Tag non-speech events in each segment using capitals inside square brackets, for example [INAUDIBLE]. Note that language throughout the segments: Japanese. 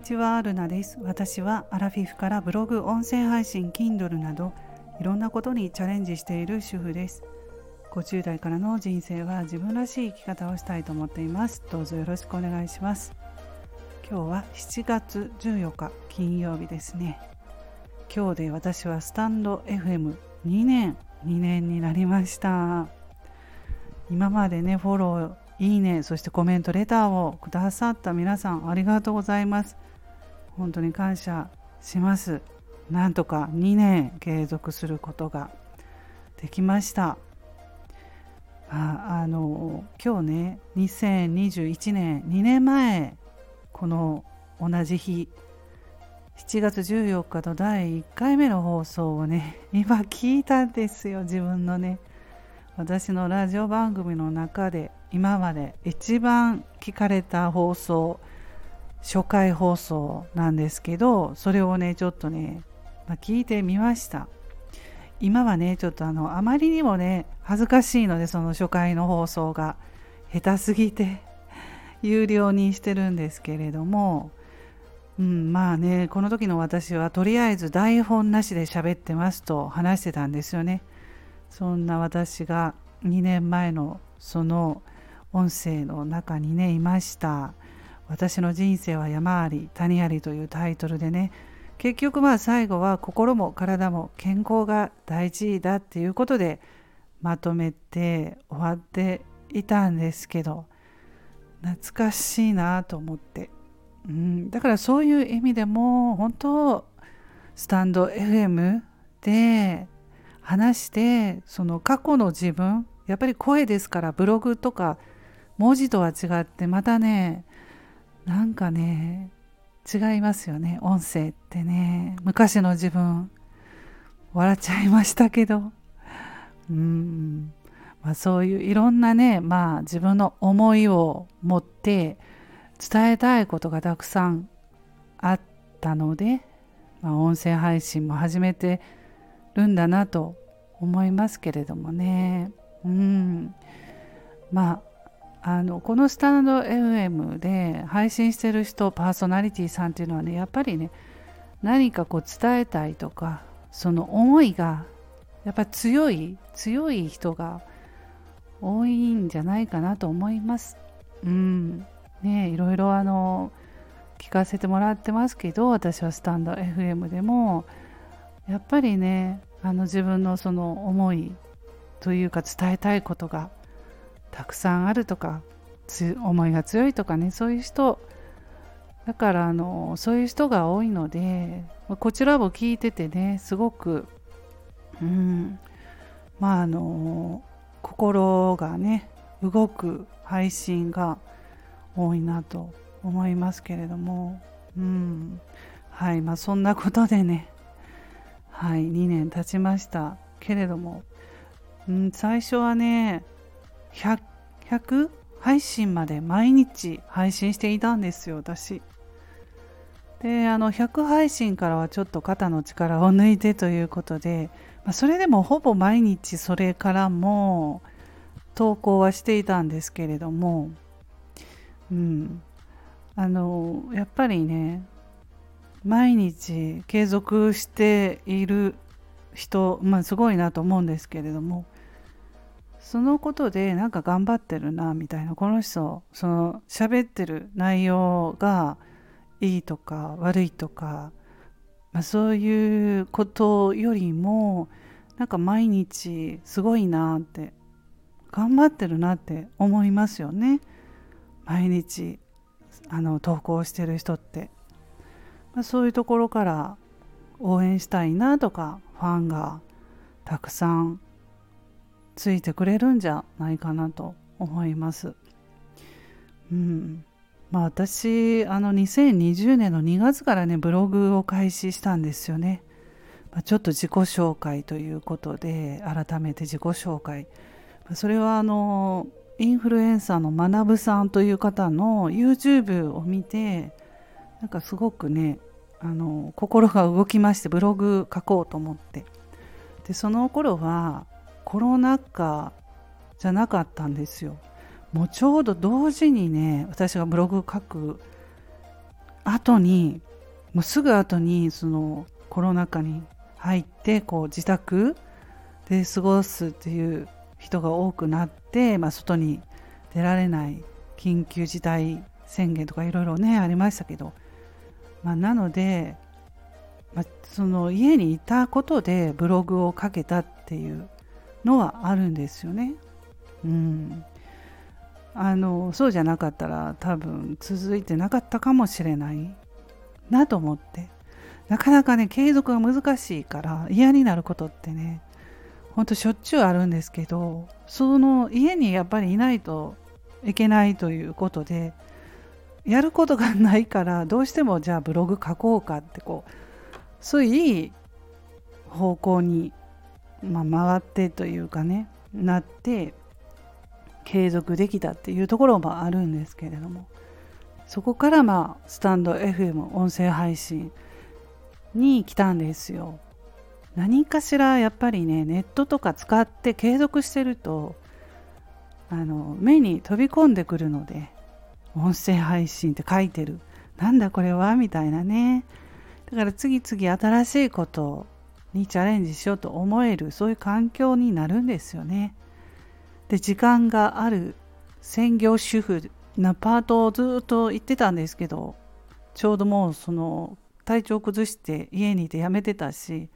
にちは、ルナです。私はアラフィフからブログ、音声配信、Kindle などいろんなことにチャレンジしている主婦です。50代からの人生は自分らしい生き方をしたいと思っています。どうぞよろしくお願いします。今日は7月14日金曜日ですね。今日で私はスタンド FM2 年、2年になりました。今までね、フォローいいねそしてコメントレターをくださった皆さんありがとうございます本当に感謝します。なんとか2年継続することができました。ああの今日ね2021年2年前この同じ日7月14日の第1回目の放送をね [LAUGHS] 今聞いたんですよ自分のね。私のラジオ番組の中で今まで一番聞かれた放送初回放送なんですけどそれをねちょっとね、まあ、聞いてみました。今はねちょっとあのあまりにもね恥ずかしいのでその初回の放送が下手すぎて有料にしてるんですけれどもうん、まあねこの時の私はとりあえず台本なしで喋ってますと話してたんですよね。そんな私が2年前のその音声の中にねいました。私の人生は山あり谷ありというタイトルでね。結局まあ最後は心も体も健康が大事だっていうことでまとめて終わっていたんですけど懐かしいなと思って、うん、だからそういう意味でも本当スタンド FM で話してその過去の自分やっぱり声ですからブログとか文字とは違ってまたねなんかね違いますよね音声ってね。昔の自分笑っちゃいましたけど。うん、まあ、そういういろんなねまあ自分の思いを持って伝えたいことがたくさんあったので、まあ、音声配信も始めてるんだなと思いますけれどもね。うん。まああのこのスタンド FM で配信してる人パーソナリティさんっていうのはねやっぱりね何かこう伝えたいとかその思いがやっぱ強い強い人が多いんじゃないかなと思います。うんねいろいろあの聞かせてもらってますけど私はスタンド FM でもやっぱりねあの自分のその思いというか伝えたいことがたくさんあるとか思いが強いとかねそういう人だからあのそういう人が多いのでこちらも聞いててねすごくうんまああの心がね動く配信が多いなと思いますけれどもうんはいまあそんなことでねはい2年経ちましたけれども、うん、最初はね 100, 配信まで毎日配信していたんですよ私。であの100配信からはちょっと肩の力を抜いてということで、まあ、それでもほぼ毎日それからも投稿はしていたんですけれどもうん。あのやっぱりね毎日継続している人、まあ、すごいなと思うんですけれどもそのことでなんか頑張ってるなみたいなこの人その喋ってる内容がいいとか悪いとか、まあ、そういうことよりもなんか毎日すごいなって頑張ってるなって思いますよね。毎日あの投稿してる人って、まあ、そういうところから応援したいなとかファンがたくさんついてくれるんじゃないかなと思います。うんまあ、私あの2020年の2月からねブログを開始したんですよね。まあ、ちょっと自己紹介ということで改めて自己紹介それはあのインフルエンサーの学さんという方の YouTube を見てなんかすごくねあの心が動きましてブログ書こうと思ってでその頃はコロナ禍じゃなかったんですよ。もうちょうど同時にね私がブログ書く後にもうすぐ後にそのコロナ禍に入ってこう自宅で過ごすっていう人が多くなって、まあ、外に出られない緊急事態宣言とかいろいろねありましたけど、まあ、なので、まあ、その家にいたことでブログを書けたっていうのはあるんですよね。うん、あのそうじゃなかったら多分続いてなかったかもしれないなと思ってなかなかね継続が難しいから嫌になることってねほんとしょっちゅうあるんですけどその家にやっぱりいないといけないということでやることがないからどうしてもじゃあブログ書こうかってこうそういういい方向に、まあ、回ってというかねなって継続できたっていうところもあるんですけれどもそこからまあスタンド FM 音声配信に来たんですよ。何かしらやっぱりねネットとか使って継続してるとあの目に飛び込んでくるので音声配信って書いてる。なんだこれは？みたいなね。だから次々新しいことにチャレンジしようと思えるそういう環境になるんですよね。で時間がある専業主婦なパートをずっと行ってたんですけどちょうどもうその体調崩して家にいて辞めてたし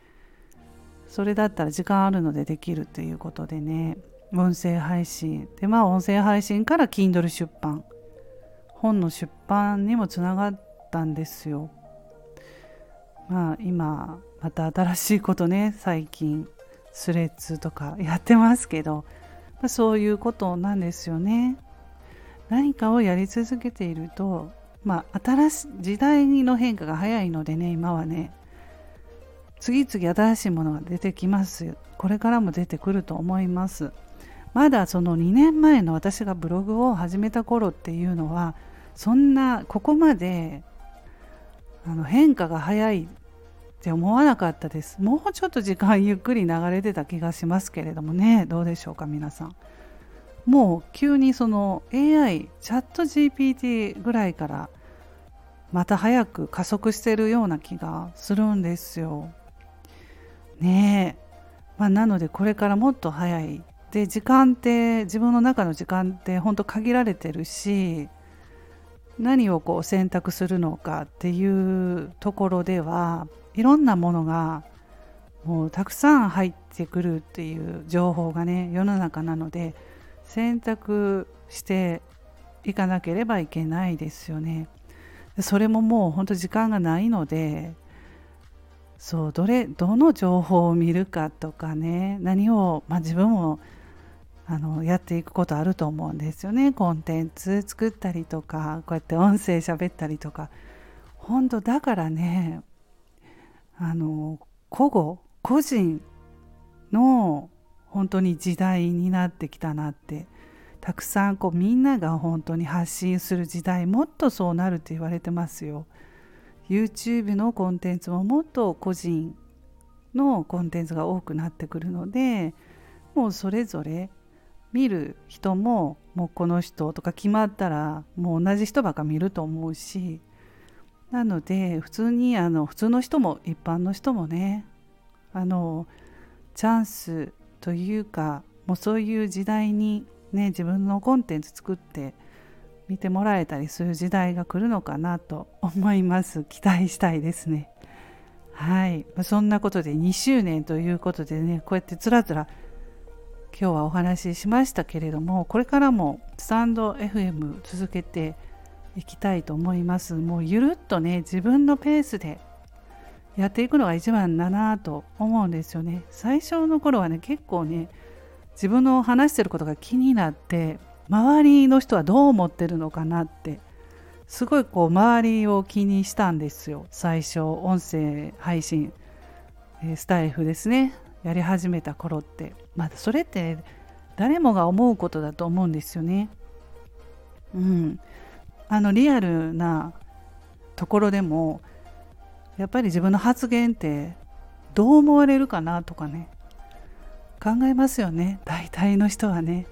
それだったら時間あるのでできるっていうことでね音声配信。でまあ音声配信から Kindle 出版。本の出版にもつながったんですよ。まあ今また新しいことね最近スレッズとかやってますけど、まあ、そういうことなんですよね。何かをやり続けているとまあ新しい時代の変化が早いのでね今はね。次々新しいものが出てきます。これからも出てくると思います。まだその2年前の私がブログを始めた頃っていうのはそんなここまであの変化が早いって思わなかったです。もうちょっと時間ゆっくり流れてた気がしますけれどもね。どうでしょうか皆さん。もう急にその AI チャット GPT ぐらいからまた早く加速してるような気がするんですよ。ねえ、まあ、なのでこれからもっと早い。で時間って自分の中の時間って本当限られてるし何をこう選択するのかっていうところではいろんなものがもうたくさん入ってくるっていう情報がね世の中なので選択していかなければいけないですよね。それももう本当時間がないのでそうどれどの情報を見るかとかね何を、まあ、自分もあのやっていくことあると思うんですよね。コンテンツ作ったりとかこうやって音声喋ったりとか。本当だからねあの個々個人の本当に時代になってきたなってたくさんこうみんなが本当に発信する時代もっとそうなるって言われてますよ。YouTube のコンテンツももっと個人のコンテンツが多くなってくるのでもうそれぞれ見る人ももうこの人とか決まったらもう同じ人ばか見ると思うしなので普通にあの普通の人も一般の人もねあのチャンスというかもうそういう時代にね自分のコンテンツ作って見てもらえたりする時代が来るのかなと思います。期待したいですね。はい。そんなことで2周年ということでねこうやってつらつら今日はお話ししましたけれどもこれからもスタンド FM 続けていきたいと思います。もうゆるっとね自分のペースでやっていくのが一番だなと思うんですよね。最初の頃はね結構ね自分の話してることが気になって周りの人はどう思ってるのかなってすごいこう周りを気にしたんですよ。最初音声配信スタイフですね。やり始めた頃ってまだそれって誰もが思うことだと思うんですよね。うん、あのリアルなところでもやっぱり自分の発言ってどう思われるかなとかね考えますよね大体の人はね。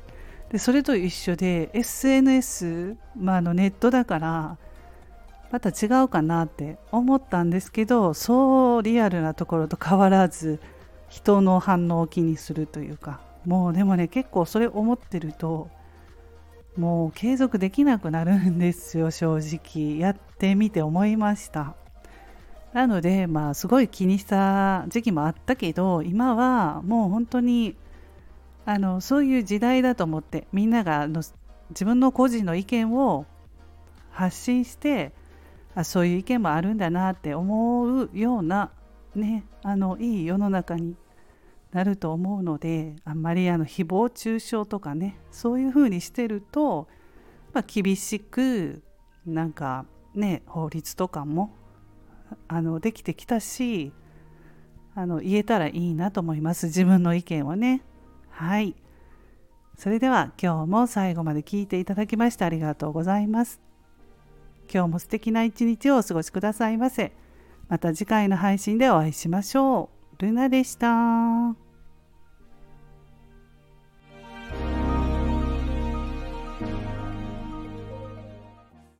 でそれと一緒で SNS、ま、あのネットだからまた違うかなって思ったんですけどそうリアルなところと変わらず人の反応を気にするというかもうでもね結構それ思ってるともう継続できなくなるんですよ正直。やってみて思いました。なのでまあすごい気にした時期もあったけど今はもう本当にあのそういう時代だと思ってみんながの自分の個人の意見を発信してあそういう意見もあるんだなって思うようなねあのいい世の中になると思うのであんまりあの誹謗中傷とかねそういうふうにしてると、まあ、厳しくなんかね法律とかもあのできてきたしあの言えたらいいなと思います。自分の意見をね。はい。それでは今日も最後まで聞いていただきましてありがとうございます。今日も素敵な一日をお過ごしくださいませ。また次回の配信でお会いしましょうルナでした。